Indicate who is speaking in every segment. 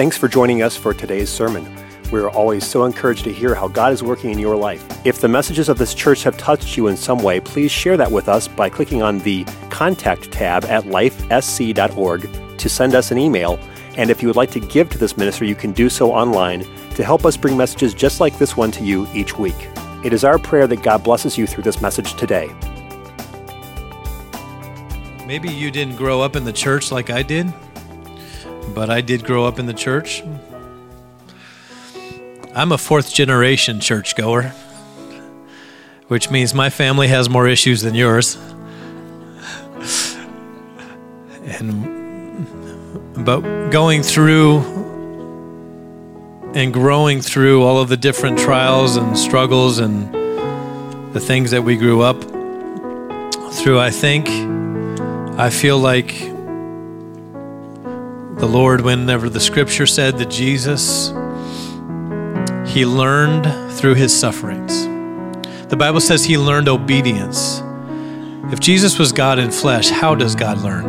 Speaker 1: Thanks for joining us for today's sermon. We are always so encouraged to hear how God is working in your life. If the messages of this church have touched you in some way, please share that with us by clicking on the Contact tab at lifesc.org to send us an email. And if you would like to give to this ministry, you can do so online to help us bring messages just like this one to you each week. It is our prayer that God blesses you through this message today.
Speaker 2: Maybe you didn't grow up in the church like I did but I did grow up in the church. I'm a fourth generation churchgoer, which means my family has more issues than yours. And but going through and growing through all of the different trials and struggles and the things that we grew up through, I think I feel like the Lord, whenever the scripture said that Jesus, he learned through his sufferings. The Bible says he learned obedience. If Jesus was God in flesh, how does God learn?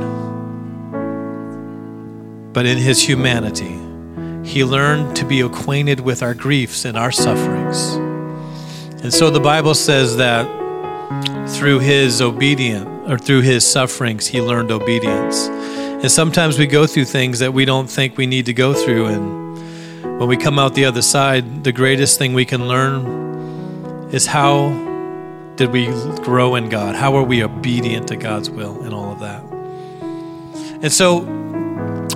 Speaker 2: But in his humanity, he learned to be acquainted with our griefs and our sufferings. And so the Bible says that through his obedience or through his sufferings, he learned obedience. And sometimes we go through things that we don't think we need to go through. And when we come out the other side, the greatest thing we can learn is how did we grow in God? How are we obedient to God's will and all of that? And so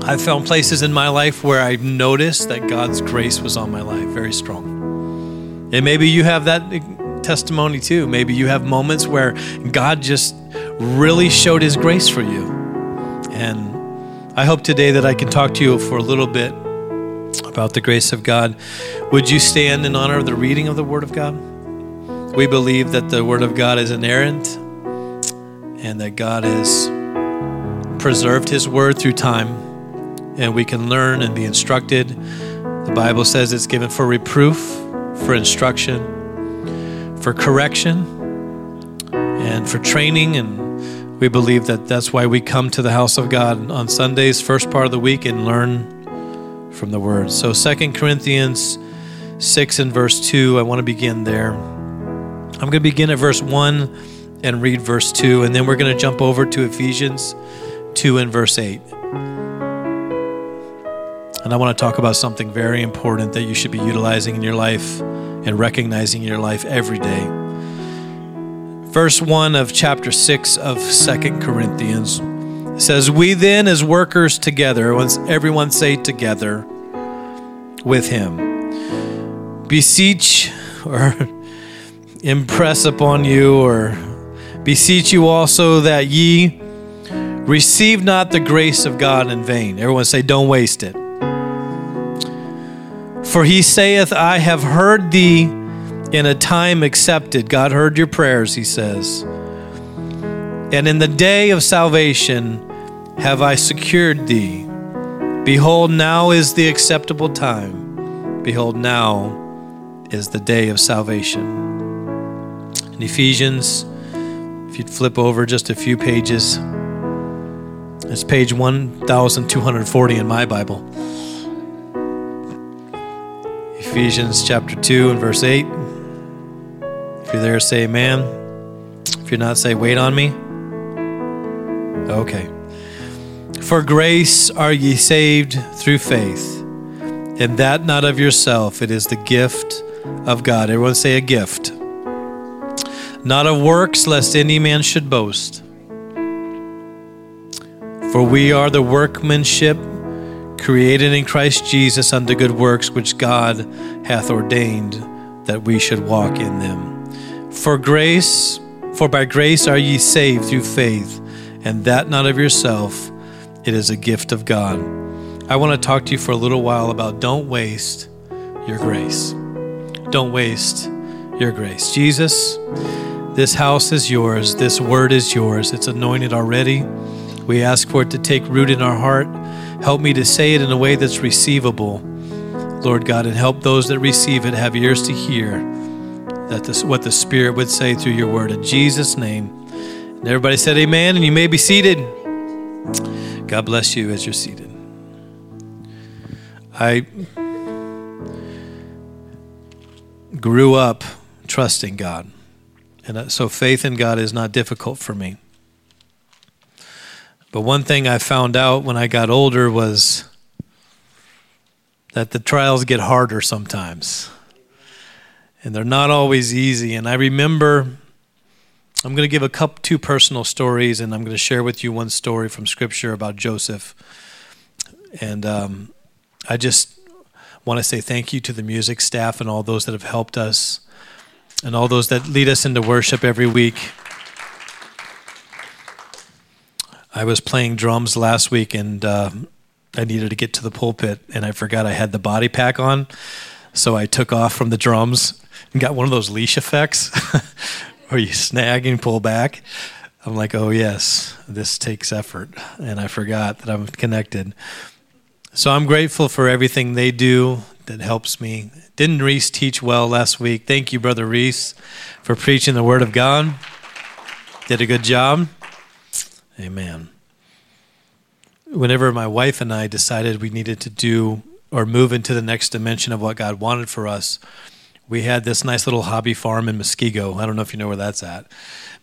Speaker 2: I've found places in my life where I've noticed that God's grace was on my life very strong. And maybe you have that testimony too. Maybe you have moments where God just really showed his grace for you. And I hope today that I can talk to you for a little bit about the grace of God. Would you stand in honor of the reading of the Word of God? We believe that the Word of God is inerrant and that God has preserved His Word through time, and we can learn and be instructed. The Bible says it's given for reproof, for instruction, for correction, and for training and we believe that that's why we come to the house of God on Sundays, first part of the week, and learn from the Word. So, Second Corinthians 6 and verse 2, I want to begin there. I'm going to begin at verse 1 and read verse 2, and then we're going to jump over to Ephesians 2 and verse 8. And I want to talk about something very important that you should be utilizing in your life and recognizing in your life every day verse 1 of chapter 6 of Second Corinthians says, We then, as workers together, everyone say together with him, beseech or impress upon you, or beseech you also that ye receive not the grace of God in vain. Everyone say, Don't waste it. For he saith, I have heard thee in a time accepted. God heard your prayers, he says. And in the day of salvation have I secured thee. Behold, now is the acceptable time. Behold, now is the day of salvation. In Ephesians, if you'd flip over just a few pages, it's page 1240 in my Bible. Ephesians chapter 2 and verse 8 you're there, say amen. If you're not, say wait on me. Okay. For grace are ye saved through faith, and that not of yourself, it is the gift of God. Everyone say a gift. Not of works, lest any man should boast. For we are the workmanship created in Christ Jesus unto good works, which God hath ordained that we should walk in them. For grace, for by grace are ye saved through faith, and that not of yourself, it is a gift of God. I want to talk to you for a little while about don't waste your grace. Don't waste your grace. Jesus, this house is yours. This word is yours. It's anointed already. We ask for it to take root in our heart. Help me to say it in a way that's receivable, Lord God, and help those that receive it have ears to hear that this, what the Spirit would say through your word. In Jesus' name. And everybody said amen, and you may be seated. God bless you as you're seated. I grew up trusting God. And uh, so faith in God is not difficult for me. But one thing I found out when I got older was that the trials get harder sometimes. And they're not always easy. And I remember I'm going to give a couple two personal stories and I'm going to share with you one story from scripture about Joseph. And um, I just want to say thank you to the music staff and all those that have helped us and all those that lead us into worship every week. I was playing drums last week and uh, I needed to get to the pulpit and I forgot I had the body pack on. So I took off from the drums got one of those leash effects where you snag and pull back. I'm like, oh, yes, this takes effort. And I forgot that I'm connected. So I'm grateful for everything they do that helps me. Didn't Reese teach well last week? Thank you, Brother Reese, for preaching the Word of God. Did a good job. Amen. Whenever my wife and I decided we needed to do or move into the next dimension of what God wanted for us, we had this nice little hobby farm in Muskego. I don't know if you know where that's at.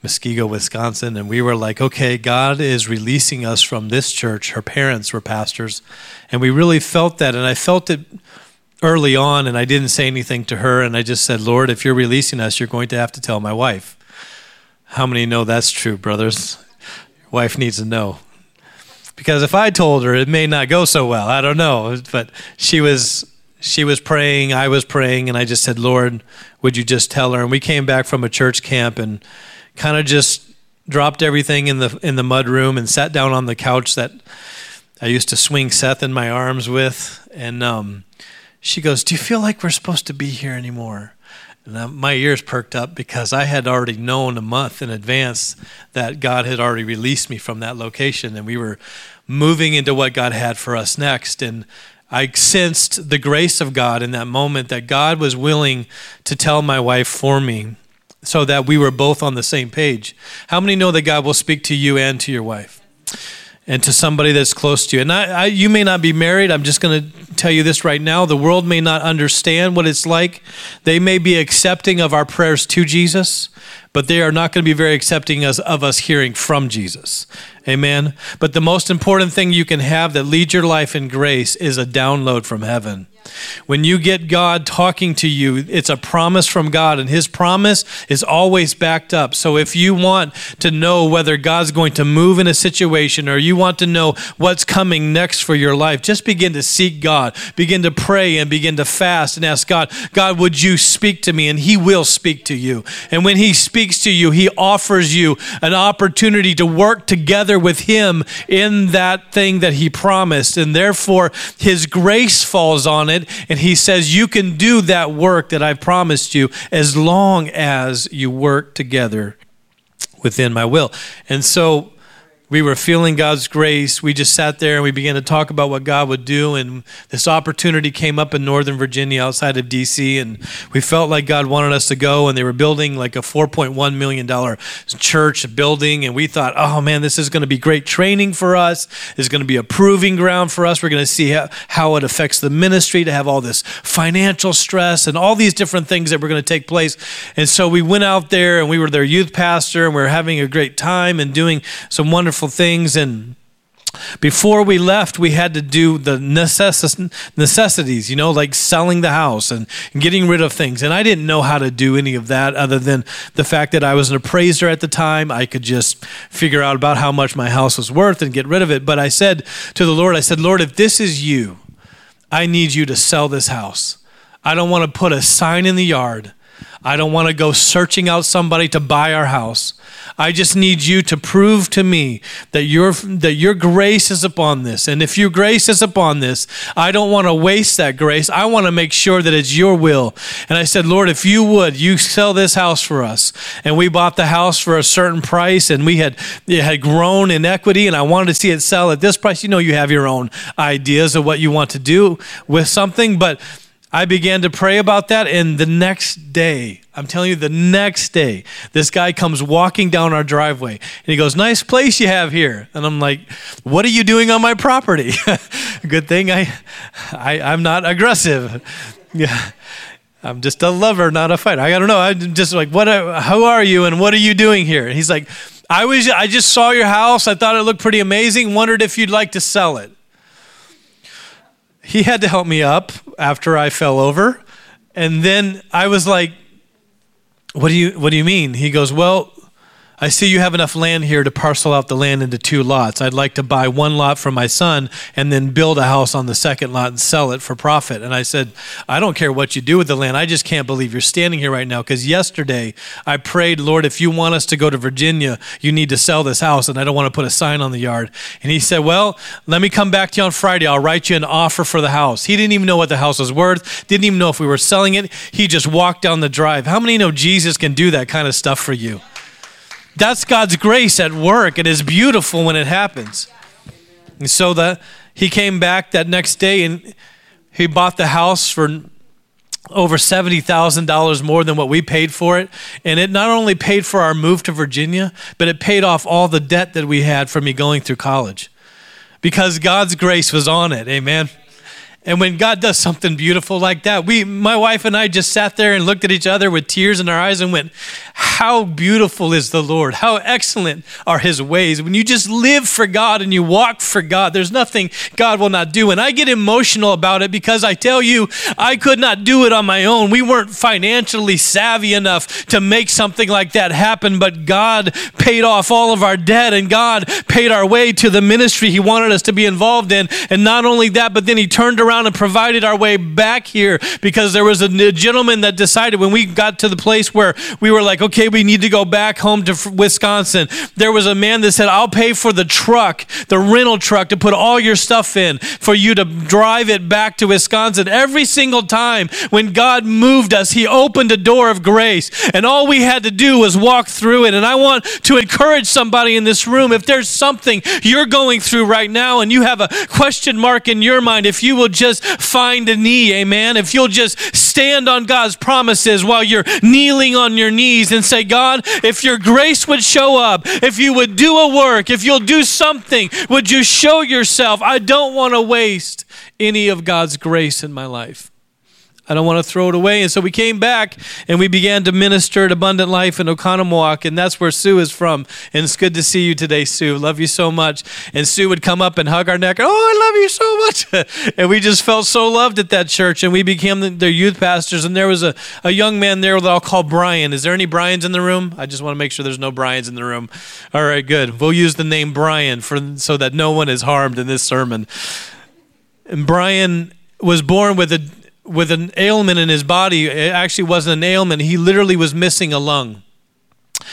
Speaker 2: Muskego, Wisconsin. And we were like, okay, God is releasing us from this church. Her parents were pastors. And we really felt that. And I felt it early on, and I didn't say anything to her. And I just said, Lord, if you're releasing us, you're going to have to tell my wife. How many know that's true, brothers? Your wife needs to know. Because if I told her, it may not go so well. I don't know. But she was she was praying, I was praying, and I just said, Lord, would you just tell her? And we came back from a church camp and kind of just dropped everything in the in the mud room and sat down on the couch that I used to swing Seth in my arms with. And um, she goes, "Do you feel like we're supposed to be here anymore?" And my ears perked up because I had already known a month in advance that God had already released me from that location, and we were moving into what God had for us next. And I sensed the grace of God in that moment that God was willing to tell my wife for me so that we were both on the same page. How many know that God will speak to you and to your wife? and to somebody that's close to you. And I, I, you may not be married. I'm just going to tell you this right now. The world may not understand what it's like. They may be accepting of our prayers to Jesus, but they are not going to be very accepting of us hearing from Jesus. Amen. But the most important thing you can have that leads your life in grace is a download from heaven. When you get God talking to you, it's a promise from God, and His promise is always backed up. So if you want to know whether God's going to move in a situation or you want to know what's coming next for your life, just begin to seek God, begin to pray, and begin to fast and ask God, God, would you speak to me? And He will speak to you. And when He speaks to you, He offers you an opportunity to work together with Him in that thing that He promised. And therefore, His grace falls on it and he says, You can do that work that I've promised you as long as you work together within my will. And so we were feeling God's grace. We just sat there and we began to talk about what God would do. And this opportunity came up in Northern Virginia outside of DC. And we felt like God wanted us to go. And they were building like a $4.1 million church building. And we thought, oh man, this is going to be great training for us. It's going to be a proving ground for us. We're going to see how, it affects the ministry to have all this financial stress and all these different things that were going to take place. And so we went out there and we were their youth pastor and we were having a great time and doing some wonderful wonderful things. And before we left, we had to do the necess- necessities, you know, like selling the house and getting rid of things. And I didn't know how to do any of that other than the fact that I was an appraiser at the time. I could just figure out about how much my house was worth and get rid of it. But I said to the Lord, I said, Lord, if this is you, I need you to sell this house. I don't want to put a sign in the yard. I don't want to go searching out somebody to buy our house. I just need you to prove to me that your that your grace is upon this. And if your grace is upon this, I don't want to waste that grace. I want to make sure that it's your will. And I said, Lord, if you would, you sell this house for us. And we bought the house for a certain price and we had it had grown in equity and I wanted to see it sell at this price. You know you have your own ideas of what you want to do with something, but I began to pray about that, and the next day, I'm telling you, the next day, this guy comes walking down our driveway and he goes, Nice place you have here. And I'm like, What are you doing on my property? Good thing I, I, I'm not aggressive. Yeah. I'm just a lover, not a fighter. I don't know. I'm just like, what? Uh, how are you, and what are you doing here? And he's like, I was. I just saw your house. I thought it looked pretty amazing. Wondered if you'd like to sell it he had to help me up after I fell over. And then I was like, what do you what do you mean? He goes, "Well, I see you have enough land here to parcel out the land into two lots. I'd like to buy one lot for my son and then build a house on the second lot and sell it for profit. And I said, I don't care what you do with the land. I just can't believe you're standing here right now because yesterday I prayed, Lord, if you want us to go to Virginia, you need to sell this house and I don't want to put a sign on the yard. And he said, Well, let me come back to you on Friday. I'll write you an offer for the house. He didn't even know what the house was worth, didn't even know if we were selling it. He just walked down the drive. How many know Jesus can do that kind of stuff for you? That's God's grace at work. It is beautiful when it happens. And so that he came back that next day and he bought the house for over $70,000 more than what we paid for it. And it not only paid for our move to Virginia, but it paid off all the debt that we had from me going through college. Because God's grace was on it. Amen. And when God does something beautiful like that, we, my wife and I just sat there and looked at each other with tears in our eyes and went, How beautiful is the Lord? How excellent are his ways. When you just live for God and you walk for God, there's nothing God will not do. And I get emotional about it because I tell you, I could not do it on my own. We weren't financially savvy enough to make something like that happen, but God paid off all of our debt and God paid our way to the ministry he wanted us to be involved in. And not only that, but then he turned around around and provided our way back here because there was a gentleman that decided when we got to the place where we were like, okay, we need to go back home to Wisconsin. There was a man that said, I'll pay for the truck, the rental truck to put all your stuff in for you to drive it back to Wisconsin. Every single time when God moved us, He opened a door of grace. And all we had to do was walk through it. And I want to encourage somebody in this room if there's something you're going through right now and you have a question mark in your mind, if you will just find a knee, amen. If you'll just stand on God's promises while you're kneeling on your knees and say, God, if your grace would show up, if you would do a work, if you'll do something, would you show yourself? I don't want to waste any of God's grace in my life. I don't want to throw it away. And so we came back and we began to minister at Abundant Life in Oconomowoc, and that's where Sue is from. And it's good to see you today, Sue. Love you so much. And Sue would come up and hug our neck. Oh, I love you so much. and we just felt so loved at that church, and we became their youth pastors. And there was a, a young man there that I'll call Brian. Is there any Brians in the room? I just want to make sure there's no Brians in the room. All right, good. We'll use the name Brian for so that no one is harmed in this sermon. And Brian was born with a with an ailment in his body. It actually wasn't an ailment, he literally was missing a lung.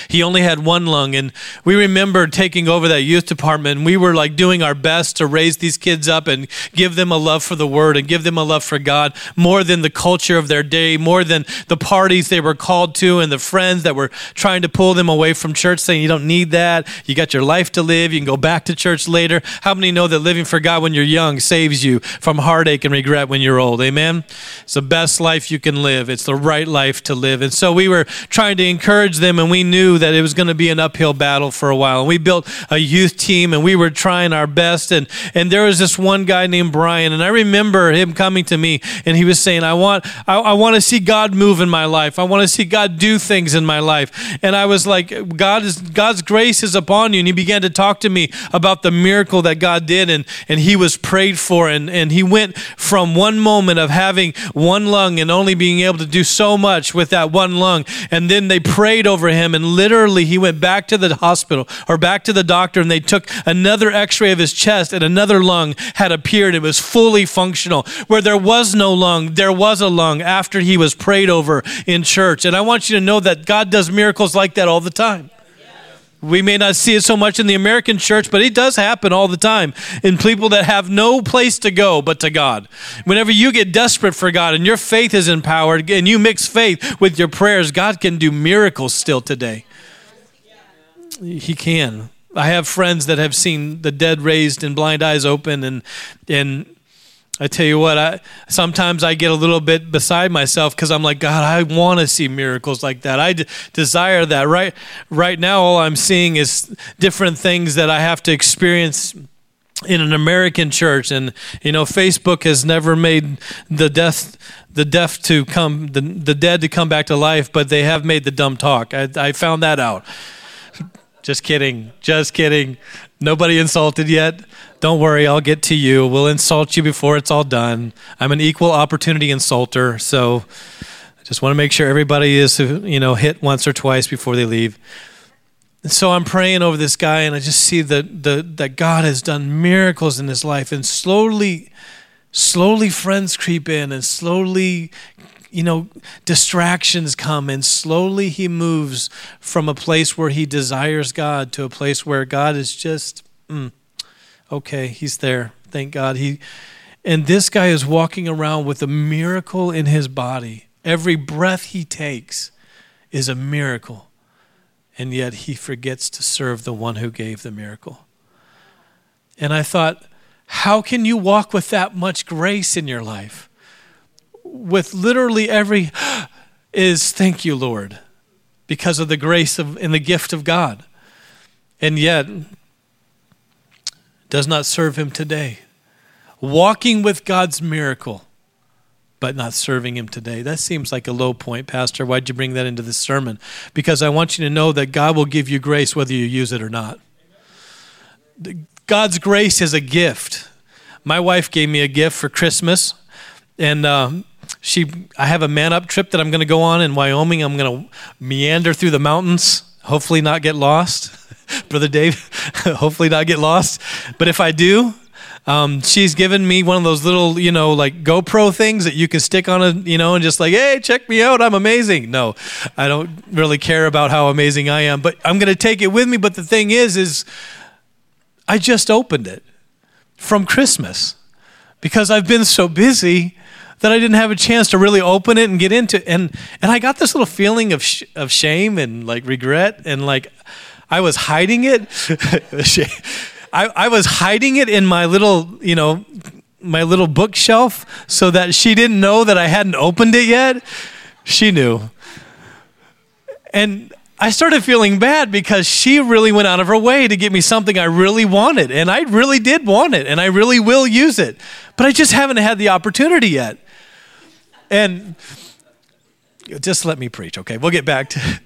Speaker 2: He only had one lung. And we remember taking over that youth department. We were like doing our best to raise these kids up and give them a love for the word and give them a love for God more than the culture of their day, more than the parties they were called to and the friends that were trying to pull them away from church, saying, You don't need that. You got your life to live. You can go back to church later. How many know that living for God when you're young saves you from heartache and regret when you're old? Amen? It's the best life you can live, it's the right life to live. And so we were trying to encourage them, and we knew knew that it was going to be an uphill battle for a while. And we built a youth team and we were trying our best. And, and there was this one guy named Brian. And I remember him coming to me and he was saying, I want, I, I want to see God move in my life. I want to see God do things in my life. And I was like, God is, God's grace is upon you. And he began to talk to me about the miracle that God did. And, and he was prayed for. And, and he went from one moment of having one lung and only being able to do so much with that one lung. And then they prayed over him and literally he went back to the hospital or back to the doctor and they took another x-ray of his chest and another lung had appeared. It was fully functional where there was no lung there was a lung after he was prayed over in church. And i want you to know that god does miracles like that all the time we may not see it so much in the American church, but it does happen all the time in people that have no place to go but to God. Whenever you get desperate for God and your faith is empowered and you mix faith with your prayers, God can do miracles still today. He can. I have friends that have seen the dead raised and blind eyes open and and I tell you what, I sometimes I get a little bit beside myself because I'm like, God, I want to see miracles like that. I d- desire that. Right, right now, all I'm seeing is different things that I have to experience in an American church, and you know, Facebook has never made the death, the deaf to come, the the dead to come back to life, but they have made the dumb talk. I, I found that out. Just kidding. Just kidding. Nobody insulted yet. Don't worry, I'll get to you. We'll insult you before it's all done. I'm an equal opportunity insulter, so I just want to make sure everybody is, you know, hit once or twice before they leave. And so I'm praying over this guy, and I just see that the that God has done miracles in his life, and slowly, slowly friends creep in, and slowly you know, distractions come, and slowly he moves from a place where he desires God to a place where God is just, mm, okay, he's there. Thank God. He, and this guy is walking around with a miracle in his body. Every breath he takes is a miracle, and yet he forgets to serve the one who gave the miracle. And I thought, how can you walk with that much grace in your life? With literally every is thank you, Lord, because of the grace of and the gift of God. And yet does not serve him today. Walking with God's miracle, but not serving him today. That seems like a low point, Pastor. Why'd you bring that into this sermon? Because I want you to know that God will give you grace whether you use it or not. God's grace is a gift. My wife gave me a gift for Christmas, and um, she I have a man up trip that I'm going to go on in Wyoming. I'm going to meander through the mountains, hopefully not get lost. Brother Dave, hopefully not get lost. But if I do, um, she's given me one of those little, you know, like GoPro things that you can stick on a, you know, and just like, hey, check me out, I'm amazing. No, I don't really care about how amazing I am, but I'm going to take it with me. But the thing is, is I just opened it from Christmas because I've been so busy that I didn't have a chance to really open it and get into. And, and I got this little feeling of, sh- of shame and like regret and like I was hiding it. I, I was hiding it in my little, you know, my little bookshelf so that she didn't know that I hadn't opened it yet. She knew. And I started feeling bad because she really went out of her way to get me something I really wanted. And I really did want it, and I really will use it. But I just haven't had the opportunity yet. And just let me preach, okay? We'll get back to.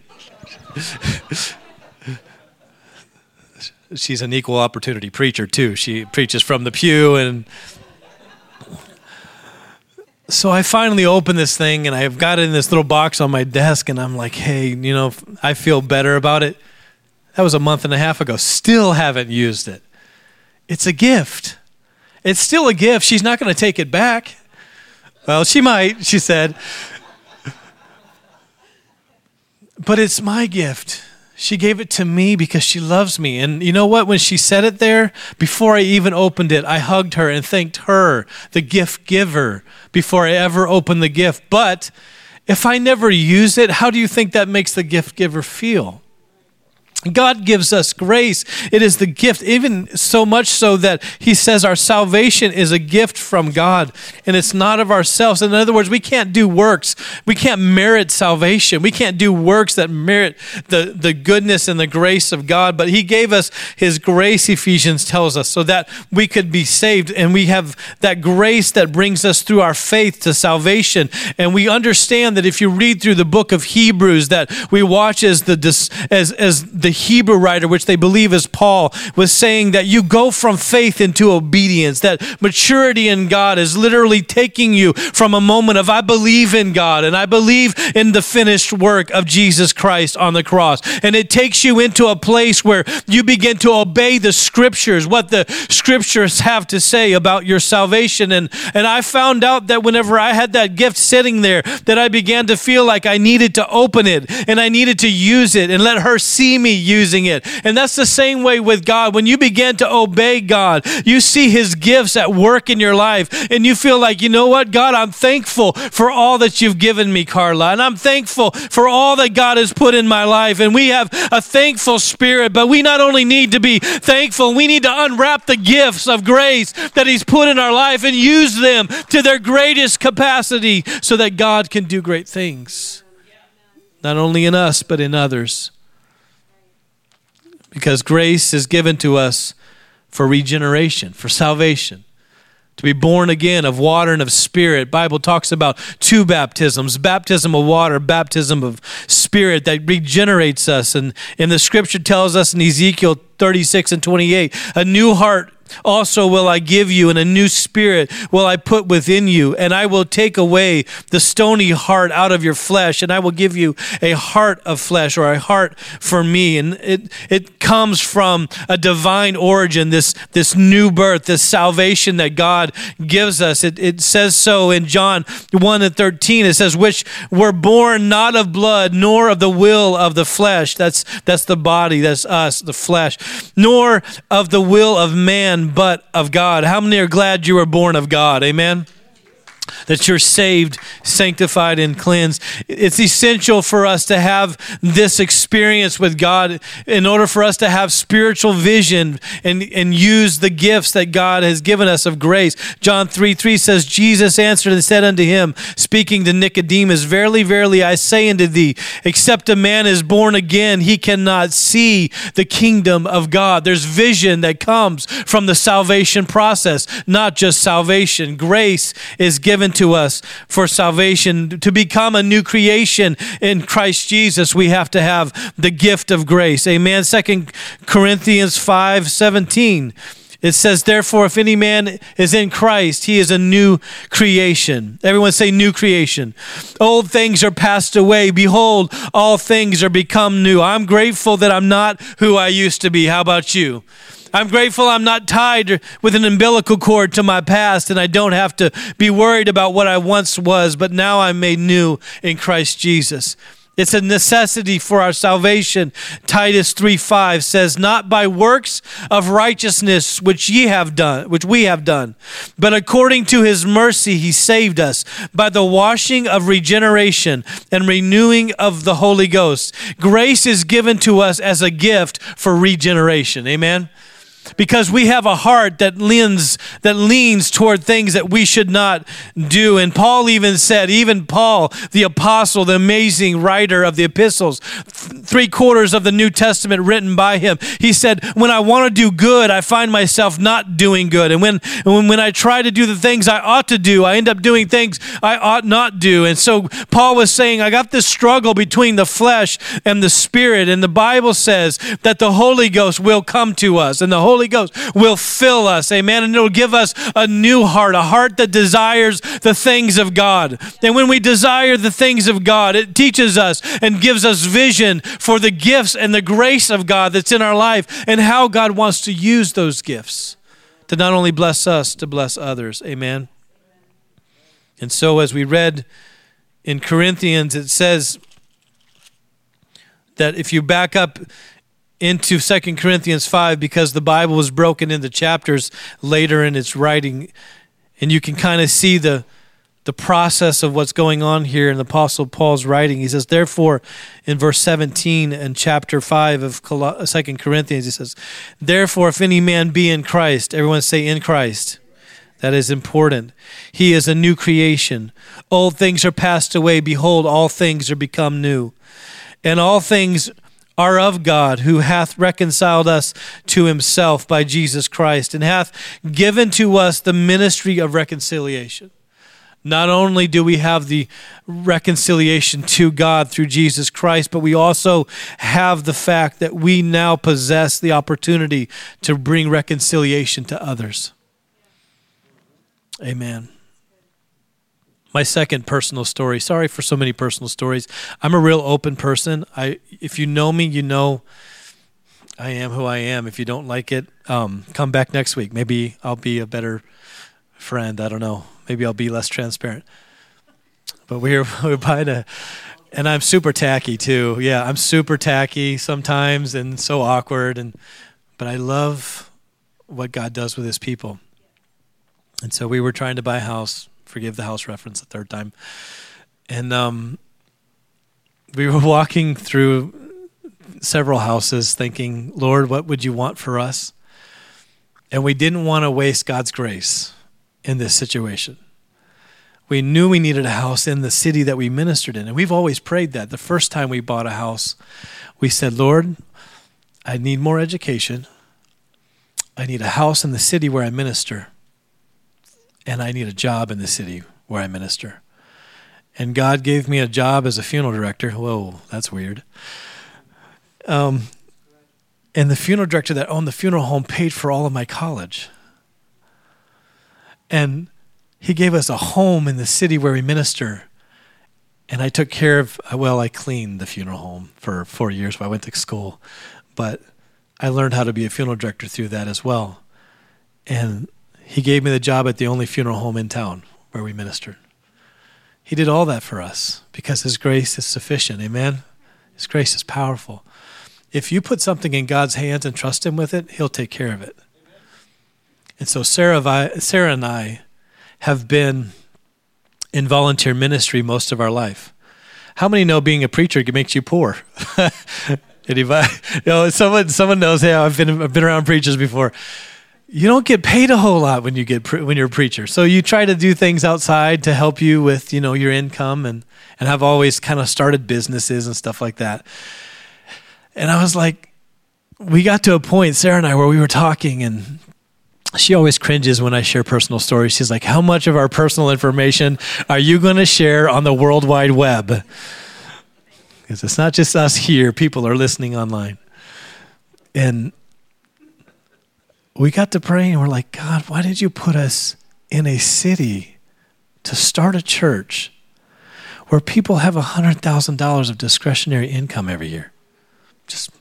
Speaker 2: She's an equal opportunity preacher, too. She preaches from the pew and so I finally open this thing and I've got it in this little box on my desk and I'm like, hey, you know, I feel better about it. That was a month and a half ago. Still haven't used it. It's a gift. It's still a gift. She's not going to take it back. Well, she might, she said. But it's my gift. She gave it to me because she loves me. And you know what? When she said it there, before I even opened it, I hugged her and thanked her, the gift giver, before I ever opened the gift. But if I never use it, how do you think that makes the gift giver feel? God gives us grace. It is the gift, even so much so that He says our salvation is a gift from God and it's not of ourselves. In other words, we can't do works. We can't merit salvation. We can't do works that merit the, the goodness and the grace of God. But He gave us His grace, Ephesians tells us, so that we could be saved. And we have that grace that brings us through our faith to salvation. And we understand that if you read through the book of Hebrews, that we watch as the, as, as the Hebrew writer, which they believe is Paul, was saying that you go from faith into obedience, that maturity in God is literally taking you from a moment of, I believe in God and I believe in the finished work of Jesus Christ on the cross. And it takes you into a place where you begin to obey the scriptures, what the scriptures have to say about your salvation. And, and I found out that whenever I had that gift sitting there, that I began to feel like I needed to open it and I needed to use it and let her see me using it. And that's the same way with God. When you begin to obey God, you see his gifts at work in your life and you feel like, you know what, God, I'm thankful for all that you've given me, Carla. And I'm thankful for all that God has put in my life. And we have a thankful spirit, but we not only need to be thankful, we need to unwrap the gifts of grace that he's put in our life and use them to their greatest capacity so that God can do great things. Not only in us, but in others. Because grace is given to us for regeneration, for salvation. To be born again of water and of spirit. Bible talks about two baptisms baptism of water baptism of spirit that regenerates us. And, and the scripture tells us in ezekiel 36 and 28 a new heart also will I give you, and a new spirit will I put within you, and I will take away the stony heart out of your flesh, and I will give you a heart of flesh or a heart for me. And it, it comes from a divine origin, this, this new birth, this salvation that God gives us. It, it says so in John 1 and 13. It says, which were born not of blood, nor of the will of the flesh. That's, that's the body, that's us, the flesh, nor of the will of man but of God. How many are glad you were born of God? Amen that you're saved, sanctified, and cleansed. It's essential for us to have this experience with God in order for us to have spiritual vision and, and use the gifts that God has given us of grace. John 3 3 says, Jesus answered and said unto him, speaking to Nicodemus, Verily, verily, I say unto thee, except a man is born again, he cannot see the kingdom of God. There's vision that comes from the salvation process, not just salvation. Grace is given given to us for salvation. To become a new creation in Christ Jesus, we have to have the gift of grace. Amen. Second Corinthians 5 17. It says, Therefore, if any man is in Christ, he is a new creation. Everyone say, New creation. Old things are passed away. Behold, all things are become new. I'm grateful that I'm not who I used to be. How about you? I'm grateful I'm not tied with an umbilical cord to my past and I don't have to be worried about what I once was, but now I'm made new in Christ Jesus. It's a necessity for our salvation. Titus 3:5 says, "Not by works of righteousness which ye have done, which we have done, but according to his mercy he saved us by the washing of regeneration and renewing of the Holy Ghost." Grace is given to us as a gift for regeneration. Amen because we have a heart that leans that leans toward things that we should not do. And paul even said even paul the apostle the amazing writer of the epistles three quarters of the new testament written by him he said when i want to do good i find myself not doing good. And when, when when i try to do the things i ought to do i end up doing things i ought not do. And so paul was saying i got this struggle between the flesh and the spirit. And the bible says that the holy ghost will come to us and the holy Holy Ghost will fill us. Amen. And it'll give us a new heart, a heart that desires the things of God. And when we desire the things of God, it teaches us and gives us vision for the gifts and the grace of God that's in our life and how God wants to use those gifts to not only bless us, to bless others. Amen. And so, as we read in Corinthians, it says that if you back up into Second Corinthians 5 because the Bible was broken into chapters later in its writing. And you can kind of see the, the process of what's going on here in the Apostle Paul's writing. He says, Therefore, in verse 17 and chapter 5 of uh, Second Corinthians, he says, Therefore, if any man be in Christ, everyone say, In Christ. That is important. He is a new creation. Old things are passed away. Behold, all things are become new. And all things are of God, who hath reconciled us to himself by Jesus Christ, and hath given to us the ministry of reconciliation. Not only do we have the reconciliation to God through Jesus Christ, but we also have the fact that we now possess the opportunity to bring reconciliation to others. Amen my second personal story. Sorry for so many personal stories. I'm a real open person. I if you know me, you know I am who I am. If you don't like it, um, come back next week. Maybe I'll be a better friend. I don't know. Maybe I'll be less transparent. But we're we're by to and I'm super tacky too. Yeah, I'm super tacky sometimes and so awkward and but I love what God does with his people. And so we were trying to buy a house, forgive the house reference the third time. And um, we were walking through several houses thinking, Lord, what would you want for us? And we didn't want to waste God's grace in this situation. We knew we needed a house in the city that we ministered in. And we've always prayed that. The first time we bought a house, we said, Lord, I need more education. I need a house in the city where I minister. And I need a job in the city where I minister. And God gave me a job as a funeral director. Whoa, that's weird. Um, and the funeral director that owned the funeral home paid for all of my college. And he gave us a home in the city where we minister. And I took care of, well, I cleaned the funeral home for four years while I went to school. But I learned how to be a funeral director through that as well. And he gave me the job at the only funeral home in town where we ministered. He did all that for us because his grace is sufficient. Amen. His grace is powerful. If you put something in God's hands and trust him with it, he'll take care of it. And so Sarah, Sarah and I have been in volunteer ministry most of our life. How many know being a preacher makes you poor? Anybody? You know, someone someone knows. Hey, I've been I've been around preachers before. You don't get paid a whole lot when you get when you're a preacher. So you try to do things outside to help you with you know your income and and I've always kind of started businesses and stuff like that. And I was like, we got to a point, Sarah and I, where we were talking and she always cringes when I share personal stories. She's like, How much of our personal information are you going to share on the World Wide Web? Because it's not just us here, people are listening online. And we got to praying, and we're like, God, why did you put us in a city to start a church where people have $100,000 of discretionary income every year? Just,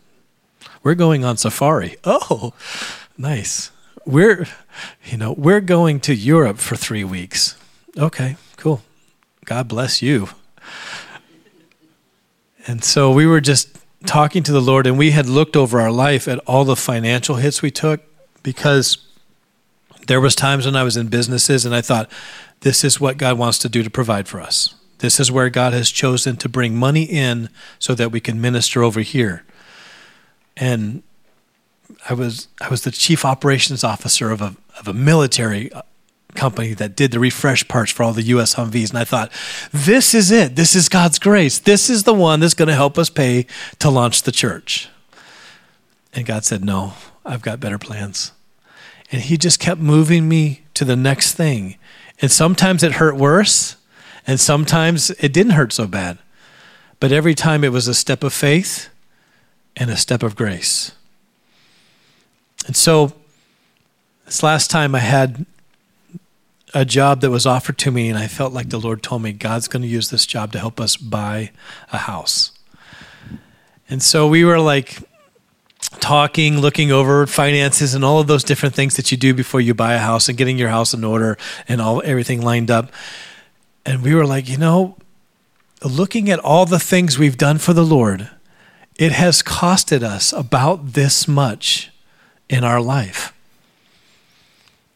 Speaker 2: we're going on safari. Oh, nice. We're, you know, we're going to Europe for three weeks. Okay, cool. God bless you. And so we were just talking to the Lord, and we had looked over our life at all the financial hits we took because there was times when I was in businesses and I thought, this is what God wants to do to provide for us. This is where God has chosen to bring money in so that we can minister over here. And I was I was the chief operations officer of a of a military uh, company that did the refresh parts for all the US Humvees. And I thought, this is it. This is God's grace. This is the one that's going to help us pay to launch the church. And God said, no, I've got better plans. And He just kept moving me to the next thing. And sometimes it hurt worse, and sometimes it didn't hurt so bad. But every time it was a step of faith and a step of grace. And so, this last time I had a job that was offered to me, and I felt like the Lord told me God's going to use this job to help us buy a house. And so we were like talking, looking over finances and all of those different things that you do before you buy a house and getting your house in order and all everything lined up. And we were like, you know, looking at all the things we've done for the Lord, it has costed us about this much in our life.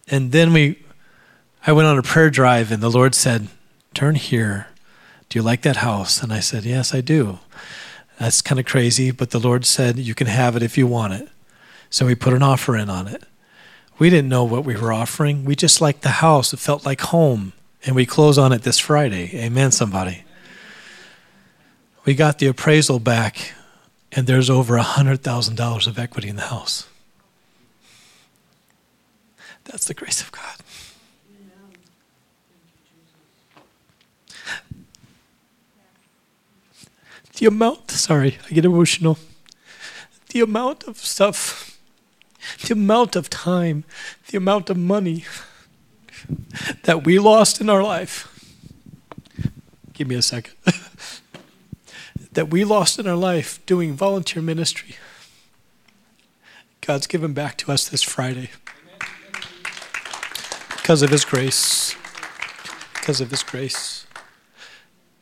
Speaker 2: And then we I went on a prayer drive and the Lord said, Turn here. Do you like that house? And I said, Yes, I do. That's kind of crazy, but the Lord said, You can have it if you want it. So we put an offer in on it. We didn't know what we were offering. We just liked the house. It felt like home. And we close on it this Friday. Amen, somebody. We got the appraisal back, and there's over $100,000 of equity in the house. That's the grace of God. The amount, sorry, I get emotional. The amount of stuff, the amount of time, the amount of money that we lost in our life. Give me a second. that we lost in our life doing volunteer ministry. God's given back to us this Friday because of His grace. Because of His grace.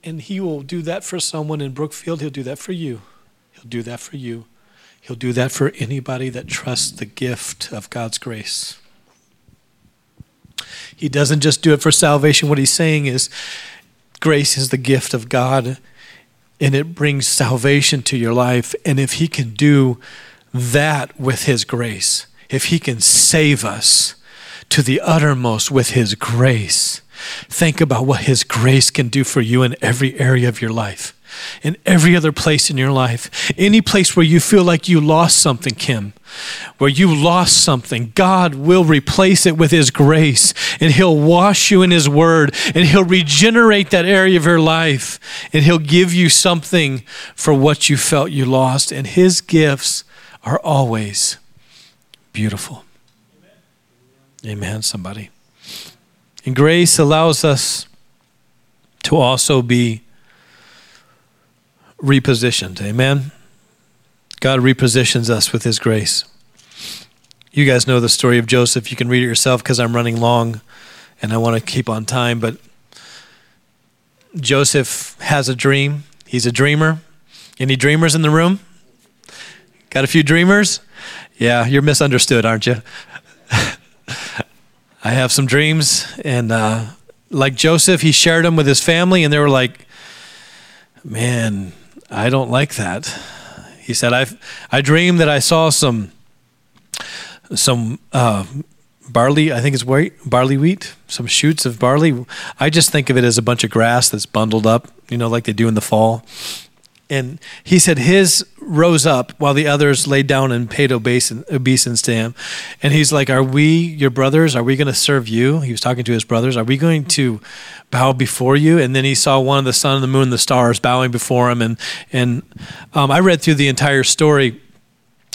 Speaker 2: And He will do that for someone in Brookfield. He'll do that for you. He'll do that for you. He'll do that for anybody that trusts the gift of God's grace. He doesn't just do it for salvation. What he's saying is grace is the gift of God and it brings salvation to your life. And if he can do that with his grace, if he can save us to the uttermost with his grace, think about what his grace can do for you in every area of your life in every other place in your life. Any place where you feel like you lost something, Kim, where you lost something, God will replace it with His grace and He'll wash you in His Word and He'll regenerate that area of your life and He'll give you something for what you felt you lost. And His gifts are always beautiful. Amen, somebody. And grace allows us to also be repositioned. Amen. God repositions us with his grace. You guys know the story of Joseph. You can read it yourself because I'm running long and I want to keep on time. But Joseph has a dream. He's a dreamer. Any dreamers in the room? Got a few dreamers? Yeah, you're misunderstood, aren't you? I have some dreams, and uh, like Joseph, he shared them with his family, and they were like, man, I don't like that. He said, I I dreamed that I saw some some uh, barley. I think it's wheat, barley wheat, some shoots of barley. I just think of it as a bunch of grass that's bundled up, you know, like they do in the fall. And he said his rose up while the others laid down and paid obeisance to him. And he's like, Are we your brothers? Are we going to serve you? He was talking to his brothers. Are we going to bow before you? And then he saw one of the sun, the moon, the stars bowing before him. And, and um, I read through the entire story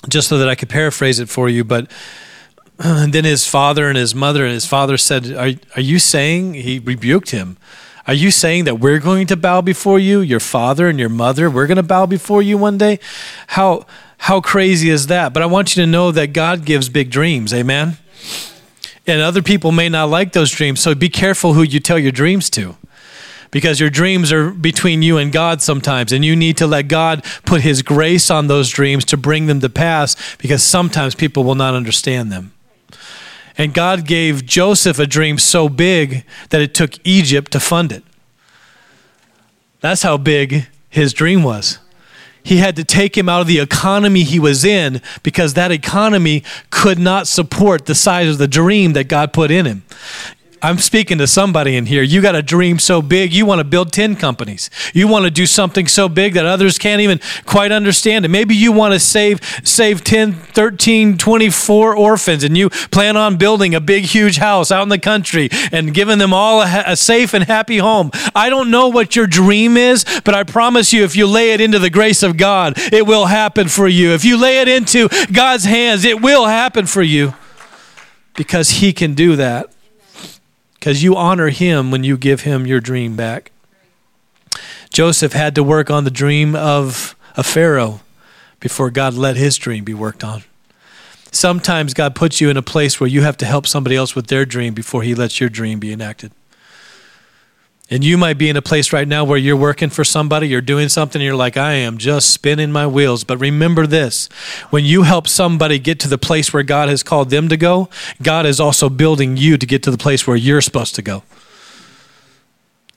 Speaker 2: just so that I could paraphrase it for you. But then his father and his mother and his father said, Are, are you saying? He rebuked him. Are you saying that we're going to bow before you, your father and your mother? We're going to bow before you one day? How, how crazy is that? But I want you to know that God gives big dreams. Amen? And other people may not like those dreams. So be careful who you tell your dreams to because your dreams are between you and God sometimes, and you need to let God put His grace on those dreams to bring them to pass because sometimes people will not understand them. And God gave Joseph a dream so big that it took Egypt to fund it. That's how big his dream was. He had to take him out of the economy he was in because that economy could not support the size of the dream that God put in him. I'm speaking to somebody in here. You got a dream so big, you want to build 10 companies. You want to do something so big that others can't even quite understand it. Maybe you want to save save 10, 13, 24 orphans and you plan on building a big huge house out in the country and giving them all a, a safe and happy home. I don't know what your dream is, but I promise you if you lay it into the grace of God, it will happen for you. If you lay it into God's hands, it will happen for you because he can do that because you honor him when you give him your dream back. Joseph had to work on the dream of a Pharaoh before God let his dream be worked on. Sometimes God puts you in a place where you have to help somebody else with their dream before he lets your dream be enacted. And you might be in a place right now where you're working for somebody, you're doing something, you're like, I am just spinning my wheels. But remember this when you help somebody get to the place where God has called them to go, God is also building you to get to the place where you're supposed to go.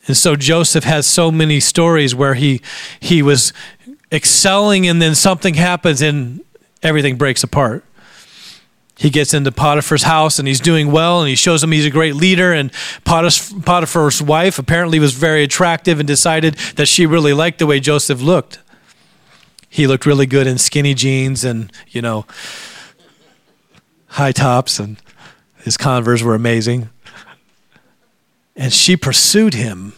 Speaker 2: And so Joseph has so many stories where he he was excelling and then something happens and everything breaks apart he gets into Potiphar's house and he's doing well and he shows him he's a great leader. And Potiphar's wife apparently was very attractive and decided that she really liked the way Joseph looked. He looked really good in skinny jeans and, you know, high tops, and his converse were amazing. And she pursued him.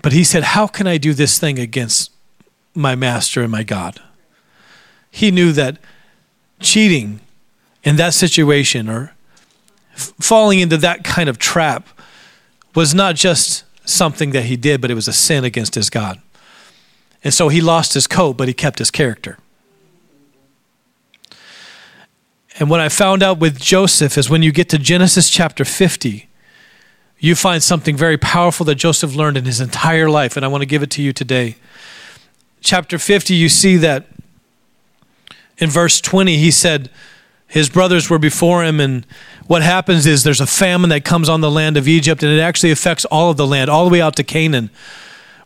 Speaker 2: But he said, How can I do this thing against my master and my God? He knew that cheating in that situation or f- falling into that kind of trap was not just something that he did, but it was a sin against his God. And so he lost his coat, but he kept his character. And what I found out with Joseph is when you get to Genesis chapter 50, you find something very powerful that Joseph learned in his entire life, and I want to give it to you today. Chapter 50, you see that in verse 20, he said, his brothers were before him, and what happens is there's a famine that comes on the land of Egypt, and it actually affects all of the land, all the way out to Canaan,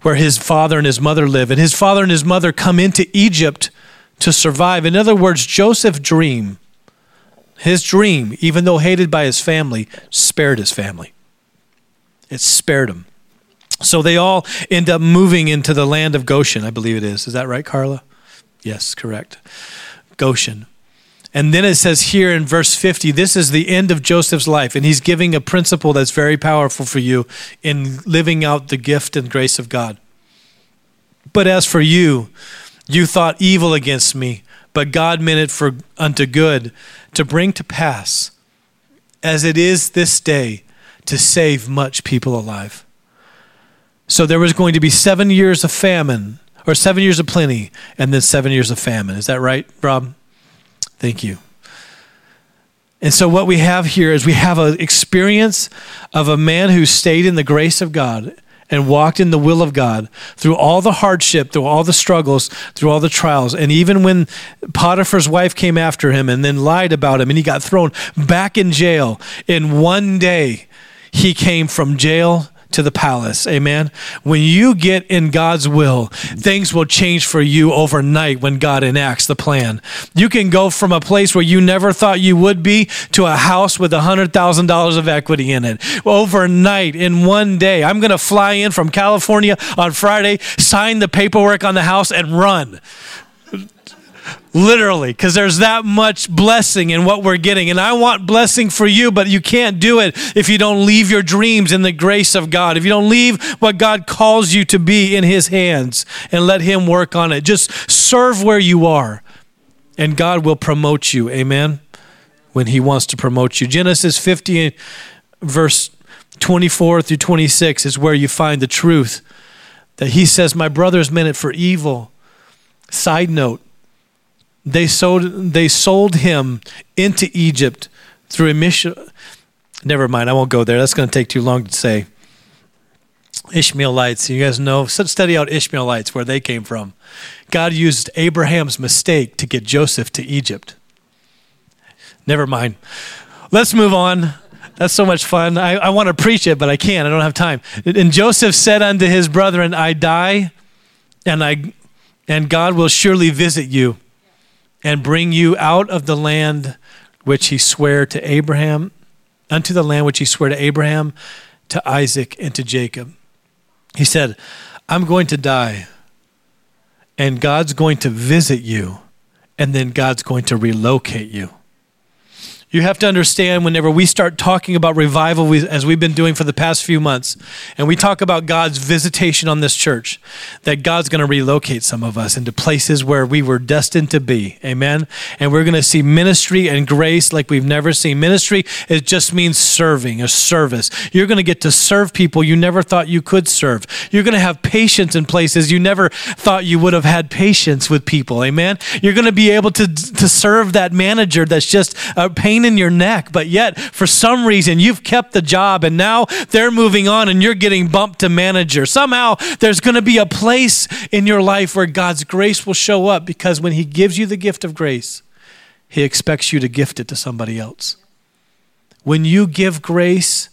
Speaker 2: where his father and his mother live. And his father and his mother come into Egypt to survive. In other words, Joseph's dream, his dream, even though hated by his family, spared his family. It spared him. So they all end up moving into the land of Goshen, I believe it is. Is that right, Carla? Yes, correct. Goshen. And then it says here in verse 50, this is the end of Joseph's life. And he's giving a principle that's very powerful for you in living out the gift and grace of God. But as for you, you thought evil against me, but God meant it for unto good, to bring to pass, as it is this day, to save much people alive. So there was going to be seven years of famine, or seven years of plenty, and then seven years of famine. Is that right, Rob? Thank you. And so, what we have here is we have an experience of a man who stayed in the grace of God and walked in the will of God through all the hardship, through all the struggles, through all the trials. And even when Potiphar's wife came after him and then lied about him and he got thrown back in jail, in one day, he came from jail to the palace. Amen. When you get in God's will, things will change for you overnight when God enacts the plan. You can go from a place where you never thought you would be to a house with $100,000 of equity in it. Overnight, in one day, I'm going to fly in from California on Friday, sign the paperwork on the house, and run literally because there's that much blessing in what we're getting. And i want blessing for you but you can't do it if you don't leave your dreams in the grace of god. If you don't leave what god calls you to be in his hands and let him work on it. Just serve where you are and god will promote you. Amen? When he wants to promote you. Genesis 50 verse 24 through 26 is where you find the truth that he says my brothers meant it for evil. Side note they sold, they sold him into Egypt through a mission. Never mind, I won't go there. That's going to take too long to say. Ishmaelites, you guys know, study out Ishmaelites, where they came from. God used Abraham's mistake to get Joseph to Egypt. Never mind. Let's move on. That's so much fun. I, I want to preach it, but I can't. I don't have time. And Joseph said unto his brethren, I die, and I and God will surely visit you and bring you out of the land which he sware to Abraham, unto the land which he sware to Abraham, to Isaac, and to Jacob. He said, I'm going to die, and God's going to visit you, and then God's going to relocate you. You have to understand whenever we start talking about revival, we, as we've been doing for the past few months, and we talk about God's visitation on this church, that God's going to relocate some of us into places where we were destined to be. Amen. And we're going to see ministry and grace like we've never seen. Ministry, it just means serving, a service. You're going to get to serve people you never thought you could serve. You're going to have patience in places you never thought you would have had patience with people. Amen. You're going to be able to, to serve that manager that's just uh, a pain pain in your neck, but yet for some reason you've kept the job and now they're moving on and you're getting bumped to manager. Somehow there's going to be a place in your life where God's grace will show up because when He gives you the gift of grace, He expects you to gift it to somebody else. When you give grace,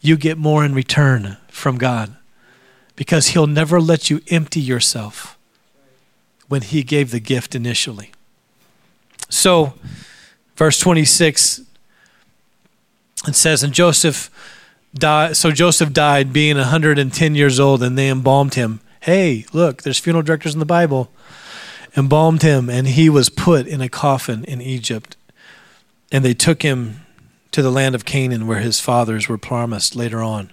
Speaker 2: you get more in return from God because He'll never let you empty yourself when He gave the gift initially. So, Verse 26, it says, And Joseph died, so Joseph died being 110 years old, and they embalmed him. Hey, look, there's funeral directors in the Bible. Embalmed him, and he was put in a coffin in Egypt. And they took him to the land of Canaan where his fathers were promised later on.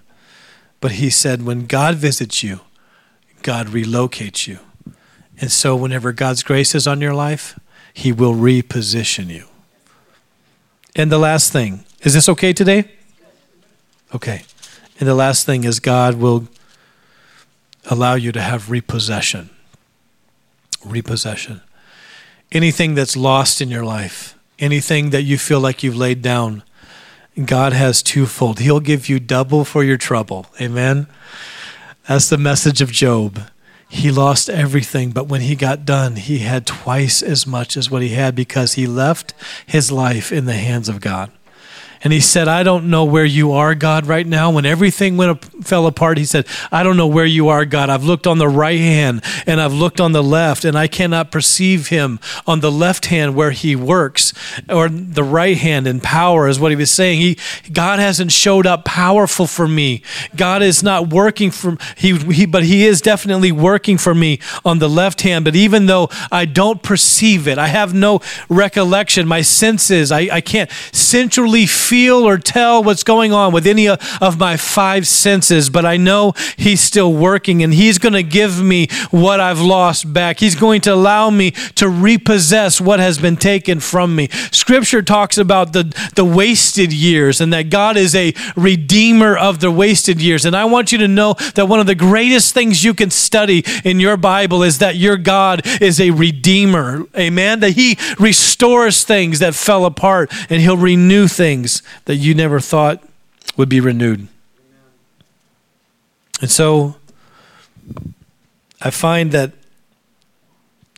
Speaker 2: But he said, When God visits you, God relocates you. And so, whenever God's grace is on your life, he will reposition you. And the last thing, is this okay today? Okay. And the last thing is God will allow you to have repossession. Repossession. Anything that's lost in your life, anything that you feel like you've laid down, God has twofold. He'll give you double for your trouble. Amen. That's the message of Job. He lost everything, but when he got done, he had twice as much as what he had because he left his life in the hands of God. And he said, I don't know where you are, God, right now. When everything went fell apart, he said, I don't know where you are, God. I've looked on the right hand and I've looked on the left, and I cannot perceive him on the left hand where he works, or the right hand in power, is what he was saying. He, God hasn't showed up powerful for me. God is not working for he, he but he is definitely working for me on the left hand. But even though I don't perceive it, I have no recollection, my senses, I, I can't centrally feel feel or tell what's going on with any uh, of my five senses, but I know He's still working and He's going to give me what I've lost back. He's going to allow me to repossess what has been taken from me. Scripture talks about the, the wasted years and that God is a redeemer of the wasted years. And I want you to know that one of the greatest things you can study in your Bible is that your God is a redeemer. Amen. That He restores things that fell apart and He'll renew things that you never thought would be renewed. And so I find that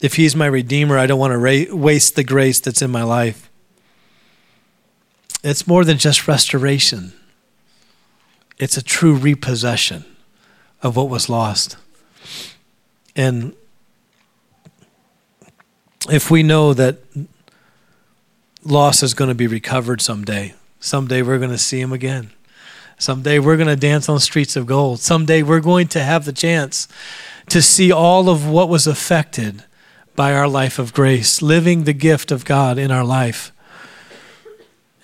Speaker 2: if He's my Redeemer, I don't want to ra- waste the grace that's in my life. It's more than just restoration, it's a true repossession of what was lost. And if we know that loss is going to be recovered someday, Someday we're going to see him again. Someday we're going to dance on streets of gold. Someday we're going to have the chance to see all of what was affected by our life of grace, living the gift of God in our life.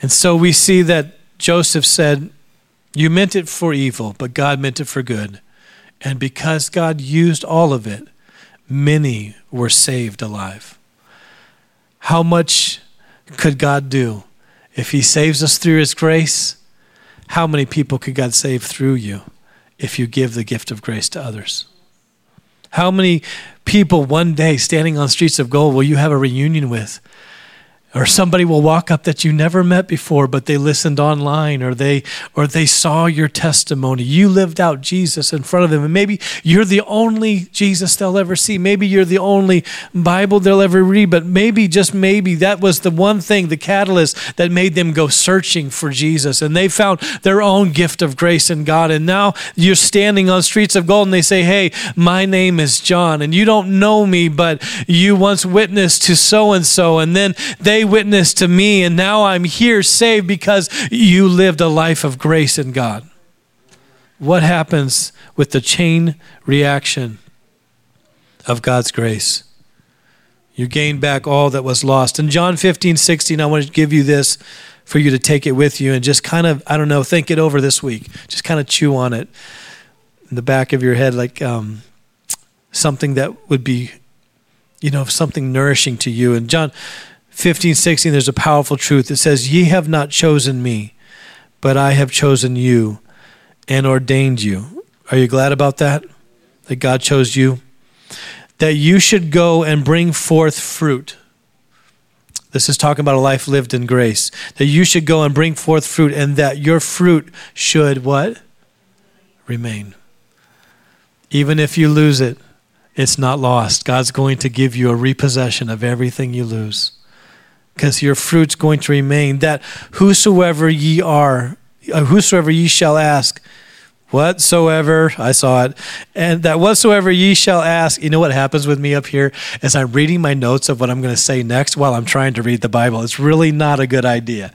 Speaker 2: And so we see that Joseph said, You meant it for evil, but God meant it for good. And because God used all of it, many were saved alive. How much could God do? If He saves us through His grace, how many people could God save through you if you give the gift of grace to others? How many people one day standing on streets of gold will you have a reunion with or somebody will walk up that you never met before but they listened online or they or they saw your testimony. You lived out jesus in front of them. And maybe you're the only jesus they'll ever see. Maybe you're the only bible they'll ever read but maybe just maybe that was the one thing the catalyst that made them go searching for jesus. And they found their own gift of grace in god. And now you're standing on streets of gold and they say hey my name is john and you don't know me but you once witnessed to so and so and then they witness to me, and now I'm here saved because you lived a life of grace in God. What happens with the chain reaction of God's grace? You gain back all that was lost. In John 15, 16, I want to give you this for you to take it with you and just kind of, I don't know, think it over this week. Just kind of chew on it in the back of your head, like um, something that would be, you know, something nourishing to you. And John 15, 16, there's a powerful truth. that says, Ye have not chosen me, but I have chosen you and ordained you. Are you glad about that? That God chose you? That you should go and bring forth fruit. This is talking about a life lived in grace. That you should go and bring forth fruit, and that your fruit should what? Remain. Even if you lose it, it's not lost. God's going to give you a repossession of everything you lose because your fruit's going to remain. That whosoever ye are, uh, whosoever ye shall ask, whatsoever, I saw it, and that whatsoever ye shall ask, you know what happens with me up here as I'm reading my notes of what I'm going to say next while I'm trying to read the Bible. It's really not a good idea.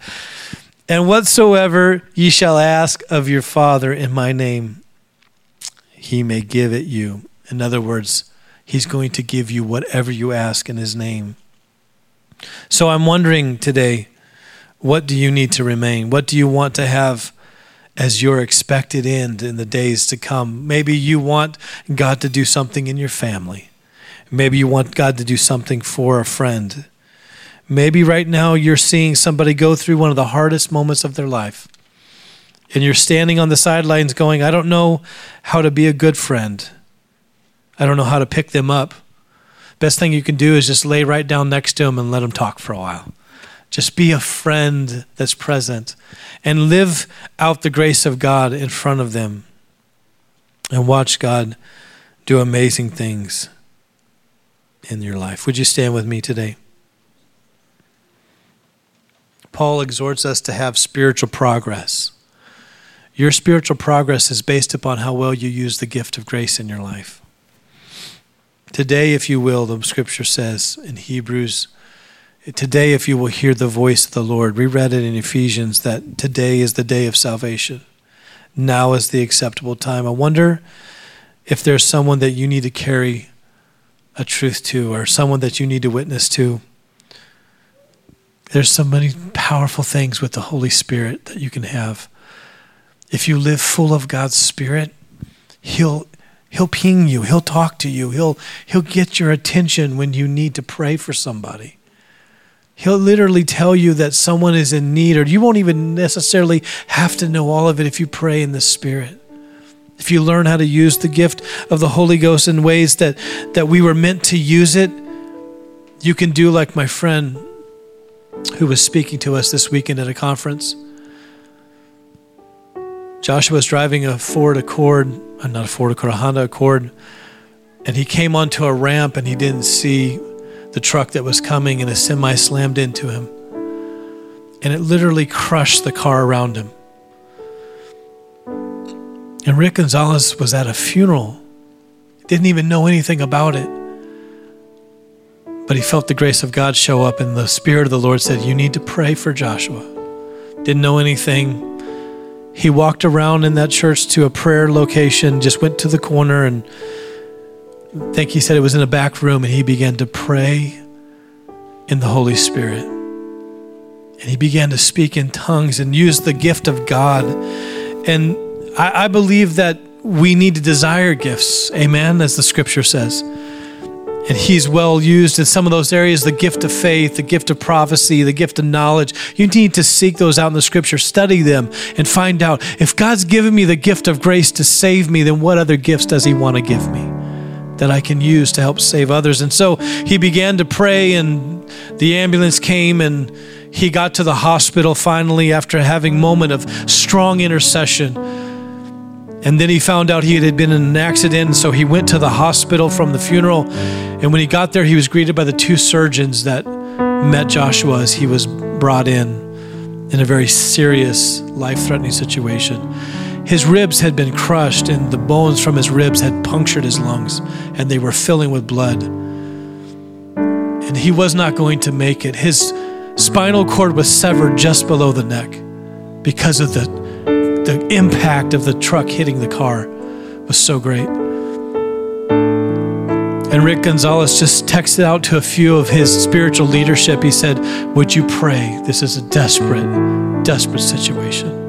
Speaker 2: And whatsoever ye shall ask of your Father in my name, he may give it you. In other words, he's going to give you whatever you ask in his name. So I'm wondering today, what do you need to remain? What do you want to have as your expected end in the days to come? Maybe you want God to do something in your family. Maybe you want God to do something for a friend. Maybe right now you're seeing somebody go through one of the hardest moments of their life. And you're standing on the sidelines going, I don't know how to be a good friend. I don't know how to pick them up. Best thing you can do is just lay right down next to him and let him talk for a while. Just be a friend that's present and live out the grace of God in front of them and watch God do amazing things in your life. Would you stand with me today? Paul exhorts us to have spiritual progress. Your spiritual progress is based upon how well you use the gift of grace in your life. Today, if you will, the scripture says in Hebrews, today, if you will hear the voice of the Lord, we read it in Ephesians that today is the day of salvation. Now is the acceptable time. I wonder if there's someone that you need to carry a truth to or someone that you need to witness to. There's so many powerful things with the Holy Spirit that you can have. If you live full of God's Spirit, He'll He'll ping you, He'll talk to you, He'll He'll get your attention when you need to pray for somebody. He'll literally tell you that someone is in need, or you won't even necessarily have to know all of it if you pray in the Spirit. If you learn how to use the gift of the Holy Ghost in ways that, that we were meant to use it, you can do like my friend who was speaking to us this weekend at a conference. Joshua was driving a Ford Accord, uh, not a Ford Accord, a Honda Accord, and he came onto a ramp and he didn't see the truck that was coming, and a semi slammed into him. And it literally crushed the car around him. And Rick Gonzalez was at a funeral, didn't even know anything about it. But he felt the grace of God show up, and the Spirit of the Lord said, You need to pray for Joshua. Didn't know anything. He walked around in that church to a prayer location, just went to the corner, and I think he said it was in a back room, and he began to pray in the Holy Spirit. And he began to speak in tongues and use the gift of God. And I, I believe that we need to desire gifts, amen, as the scripture says. And he's well used in some of those areas the gift of faith, the gift of prophecy, the gift of knowledge. You need to seek those out in the scripture, study them, and find out if God's given me the gift of grace to save me, then what other gifts does he want to give me that I can use to help save others? And so he began to pray, and the ambulance came, and he got to the hospital finally after having a moment of strong intercession and then he found out he had been in an accident, so he went to the hospital from the funeral. And when he got there, he was greeted by the two surgeons that met Joshua as he was brought in in a very serious, life threatening situation. His ribs had been crushed, and the bones from his ribs had punctured his lungs, and they were filling with blood. And he was not going to make it. His spinal cord was severed just below the neck because of the the impact of the truck hitting the car was so great. And Rick Gonzalez just texted out to a few of his spiritual leadership. He said, Would you pray? This is a desperate, desperate situation.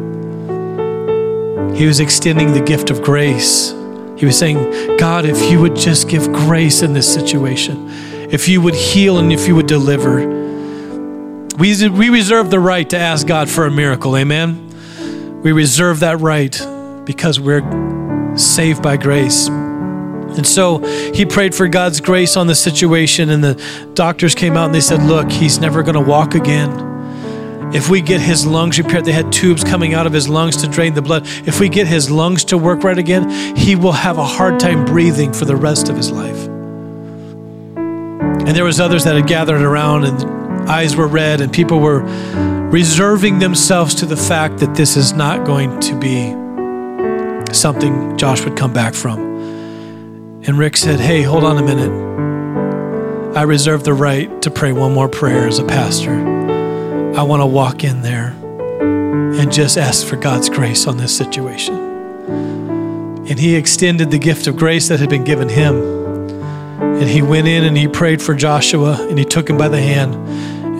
Speaker 2: He was extending the gift of grace. He was saying, God, if you would just give grace in this situation, if you would heal and if you would deliver, we, we reserve the right to ask God for a miracle. Amen. We reserve that right because we're saved by grace. And so he prayed for God's grace on the situation, and the doctors came out and they said, Look, he's never going to walk again. If we get his lungs repaired, they had tubes coming out of his lungs to drain the blood. If we get his lungs to work right again, he will have a hard time breathing for the rest of his life. And there was others that had gathered around and eyes were red and people were reserving themselves to the fact that this is not going to be something Josh would come back from. And Rick said, Hey, hold on a minute. I reserve the right to pray one more prayer as a pastor. I want to walk in there and just ask for God's grace on this situation. And he extended the gift of grace that had been given him. And he went in and he prayed for Joshua and he took him by the hand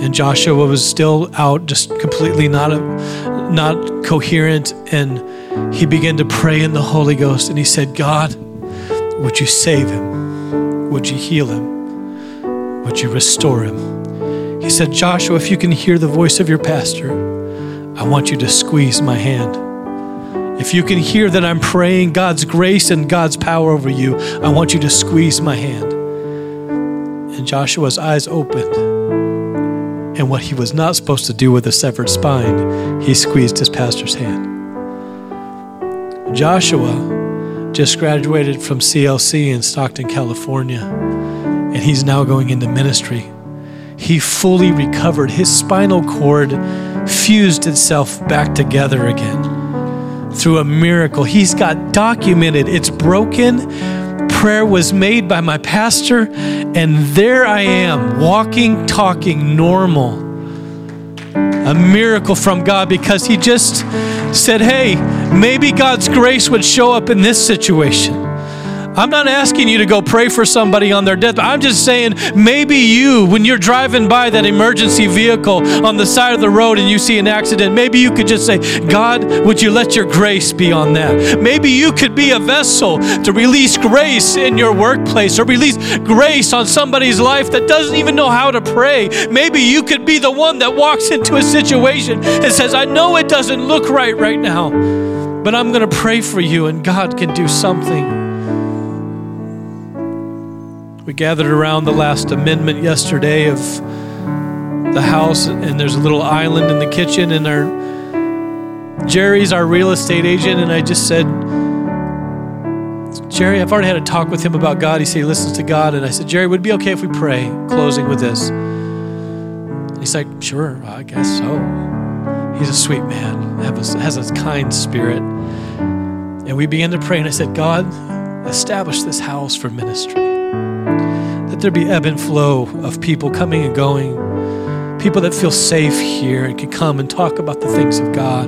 Speaker 2: and Joshua was still out, just completely not a, not coherent, and he began to pray in the Holy Ghost, and he said, "God, would you save him? Would you heal him? Would you restore him?" He said, "Joshua, if you can hear the voice of your pastor, I want you to squeeze my hand." If you can hear that I'm praying God's grace and God's power over you, I want you to squeeze my hand. And Joshua's eyes opened And what he was not supposed to do with a severed spine, he squeezed his pastor's hand. Joshua just graduated from CLC in Stockton, California, and he's now going into ministry. He fully recovered. His spinal cord fused itself back together again through a miracle. He's got documented, it's broken. Prayer was made by my pastor, and there I am, walking, talking normal. A miracle from God because he just said, Hey, maybe God's grace would show up in this situation. I'm not asking you to go pray for somebody on their death. I'm just saying maybe you, when you're driving by that emergency vehicle on the side of the road and you see an accident, maybe you could just say, God, would you let your grace be on that? Maybe you could be a vessel to release grace in your workplace or release grace on somebody's life that doesn't even know how to pray. Maybe you could be the one that walks into a situation and says, I know it doesn't look right right now, but I'm going to pray for you and God can do something. We gathered around the last amendment yesterday of the house, and there's a little island in the kitchen, and our Jerry's our real estate agent, and I just said, Jerry, I've already had a talk with him about God. He said he listens to God, and I said, Jerry, would it be okay if we pray, closing with this? He's like, Sure, I guess so. He's a sweet man, has a kind spirit. And we began to pray, and I said, God, establish this house for ministry. That there be ebb and flow of people coming and going, people that feel safe here and can come and talk about the things of God.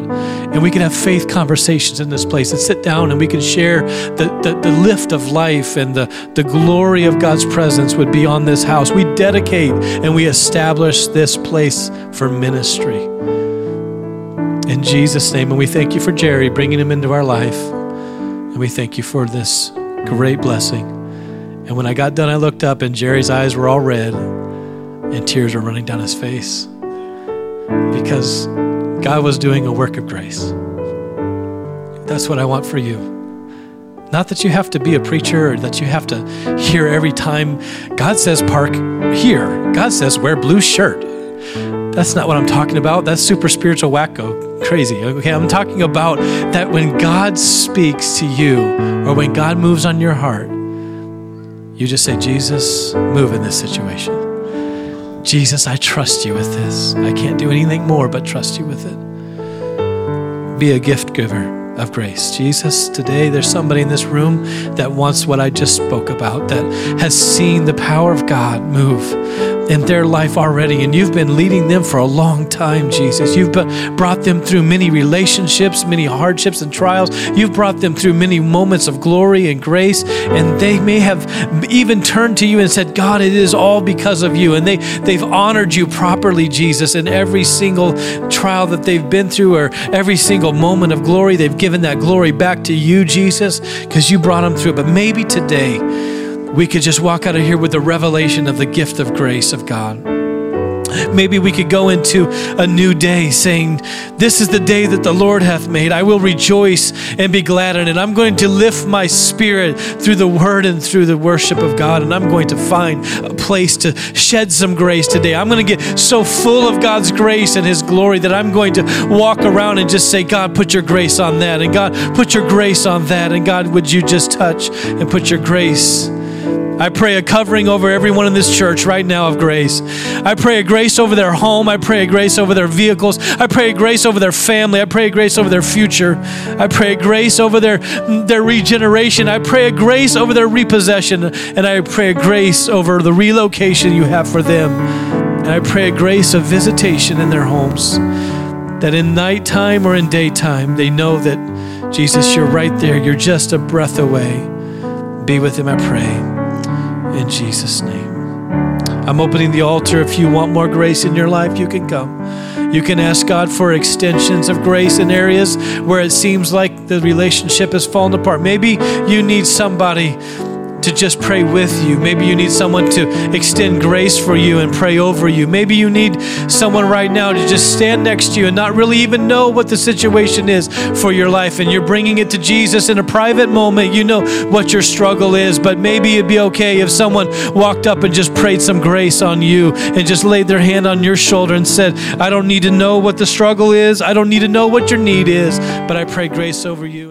Speaker 2: And we can have faith conversations in this place and sit down and we can share the, the, the lift of life and the, the glory of God's presence would be on this house. We dedicate and we establish this place for ministry. In Jesus' name, and we thank you for Jerry bringing him into our life. And we thank you for this great blessing. And when I got done, I looked up and Jerry's eyes were all red and tears were running down his face because God was doing a work of grace. That's what I want for you. Not that you have to be a preacher or that you have to hear every time God says park here. God says wear blue shirt. That's not what I'm talking about. That's super spiritual wacko crazy. Okay, I'm talking about that when God speaks to you or when God moves on your heart, you just say, Jesus, move in this situation. Jesus, I trust you with this. I can't do anything more but trust you with it. Be a gift giver of grace. Jesus, today there's somebody in this room that wants what I just spoke about, that has seen the power of God move in their life already, and you've been leading them for a long time, Jesus. You've brought them through many relationships, many hardships and trials. You've brought them through many moments of glory and grace, and they may have even turned to you and said, God, it is all because of you. And they, they've honored you properly, Jesus, in every single trial that they've been through or every single moment of glory. They've given that glory back to you, Jesus, because you brought them through. But maybe today, we could just walk out of here with the revelation of the gift of grace of God. Maybe we could go into a new day saying, This is the day that the Lord hath made. I will rejoice and be glad in it. I'm going to lift my spirit through the word and through the worship of God, and I'm going to find a place to shed some grace today. I'm going to get so full of God's grace and His glory that I'm going to walk around and just say, God, put your grace on that, and God, put your grace on that, and God, would you just touch and put your grace I pray a covering over everyone in this church right now of grace. I pray a grace over their home. I pray a grace over their vehicles. I pray a grace over their family. I pray a grace over their future. I pray a grace over their, their regeneration. I pray a grace over their repossession. And I pray a grace over the relocation you have for them. And I pray a grace of visitation in their homes. That in nighttime or in daytime, they know that Jesus, you're right there. You're just a breath away. Be with them, I pray in Jesus' name. I'm opening the altar. If you want more grace in your life, you can come. You can ask God for extensions of grace in areas where it seems like the relationship has fallen apart. Maybe you need somebody to just pray with you. Maybe you need someone to extend grace for you and pray over you. Maybe you need someone right now to just stand next to you and not really even know what the situation is for your life. And you're bringing it to Jesus in a private moment. You know what your struggle is, but maybe it'd be okay if someone walked up and just prayed some grace on you and just laid their hand on your shoulder and said, I don't need to know what the struggle is. I don't need to know what your need is, but I pray grace over you.